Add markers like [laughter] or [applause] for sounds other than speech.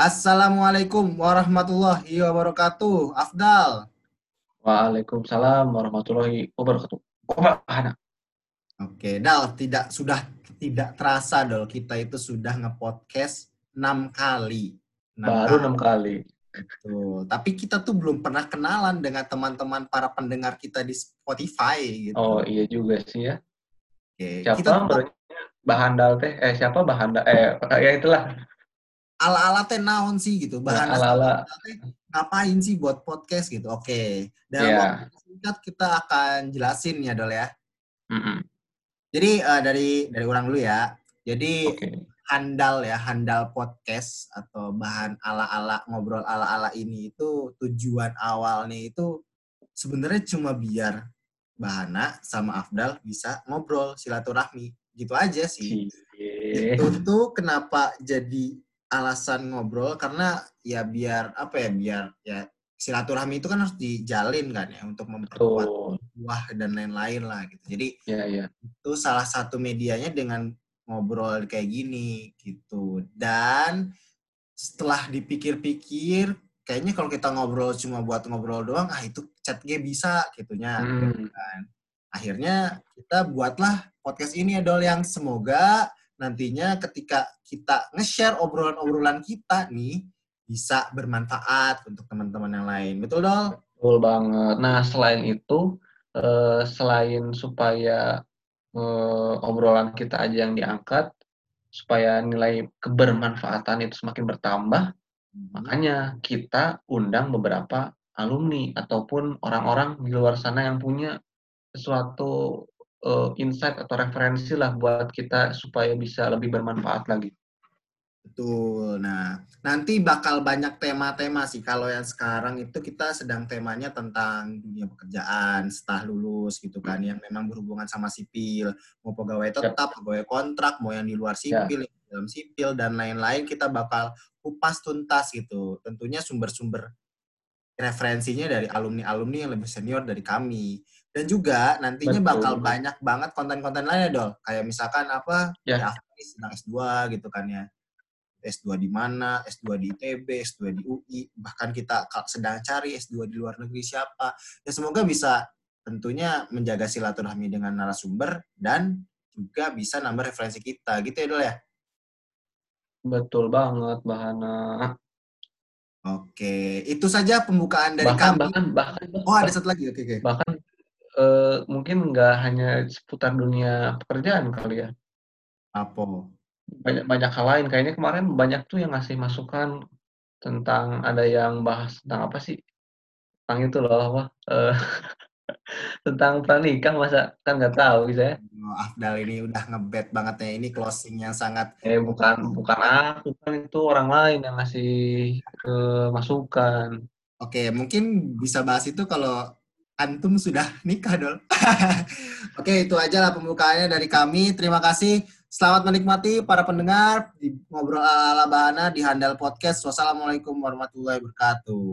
Assalamualaikum warahmatullahi wabarakatuh. Afdal. Waalaikumsalam warahmatullahi wabarakatuh. Oke, Dal, tidak sudah tidak terasa Dal kita itu sudah ngepodcast enam kali. Baru enam kali. Betul. Tapi kita tuh belum pernah kenalan dengan teman-teman para pendengar kita di Spotify gitu. Oh iya juga sih ya. Oke, Siapa kita Bahandal teh? Eh siapa Bahandal? Eh ya itulah. Ala-ala teh naon sih gitu. Bahan Nah, ala-ala. ngapain sih buat podcast gitu. Oke. Dalam Iya. waktu singkat kita akan jelasin ya, Dol ya. Mm-mm. Jadi eh, dari dari orang dulu ya. Jadi Oke. handal ya, handal podcast atau bahan ala-ala ngobrol ala-ala ini itu tujuan awalnya itu sebenarnya cuma biar Bahana sama Afdal bisa ngobrol silaturahmi gitu aja sih. Cie. Itu tuh kenapa jadi alasan ngobrol karena ya biar apa ya biar ya silaturahmi itu kan harus dijalin kan ya untuk memperkuat Betul. wah dan lain-lain lah gitu. Jadi Ya ya. itu salah satu medianya dengan ngobrol kayak gini gitu dan setelah dipikir-pikir kayaknya kalau kita ngobrol cuma buat ngobrol doang ah itu chat G bisa gitunya Hmm. kan akhirnya kita buatlah podcast ini ya Dol yang semoga nantinya ketika kita nge-share obrolan-obrolan kita nih bisa bermanfaat untuk teman-teman yang lain betul Dol? Betul banget. Nah selain itu, eh, selain supaya eh, obrolan kita aja yang diangkat, supaya nilai kebermanfaatan itu semakin bertambah, Makanya kita undang beberapa alumni ataupun orang-orang di luar sana yang punya sesuatu eh, insight atau referensi lah buat kita supaya bisa lebih bermanfaat lagi. Betul. Nah, nanti bakal banyak tema-tema sih. Kalau yang sekarang itu kita sedang temanya tentang dunia pekerjaan setelah lulus gitu kan, yang memang berhubungan sama sipil, mau pegawai tetap, pegawai kontrak, mau yang di luar sipil, yang di dalam sipil dan lain-lain kita bakal kupas tuntas gitu. Tentunya sumber-sumber referensinya dari alumni-alumni yang lebih senior dari kami. Dan juga nantinya Betul. bakal banyak banget konten-konten lainnya, Dol. Kayak misalkan apa, Ya. ya, sedang S2 gitu kan ya. S2 di mana, S2 di ITB, S2 di UI, bahkan kita sedang cari S2 di luar negeri siapa. Ya semoga bisa tentunya menjaga silaturahmi dengan narasumber dan juga bisa nambah referensi kita gitu ya Dol ya. Betul banget, Bahana. Oke, itu saja pembukaan dari Bahkan kami. bahkan bahkan Oh ada satu lagi, oke oke. bahkan eh, mungkin nggak hanya seputar dunia pekerjaan kali ya. Apa? Banyak banyak hal lain. Kayaknya kemarin banyak tuh yang ngasih masukan tentang ada yang bahas tentang apa sih? Tentang itu loh apa? eh, [laughs] tentang pranikah masa kan nggak tahu bisa ya? Oh, Afdal ini udah ngebet banget ya. Ini closing yang sangat Eh bukan bukan aku kan itu orang lain yang ngasih eh, masukan. Oke, mungkin bisa bahas itu kalau antum sudah nikah, Dol. [laughs] Oke, itu aja lah pembukaannya dari kami. Terima kasih. Selamat menikmati para pendengar di ngobrol ala bahana di Handal Podcast. Wassalamualaikum warahmatullahi wabarakatuh.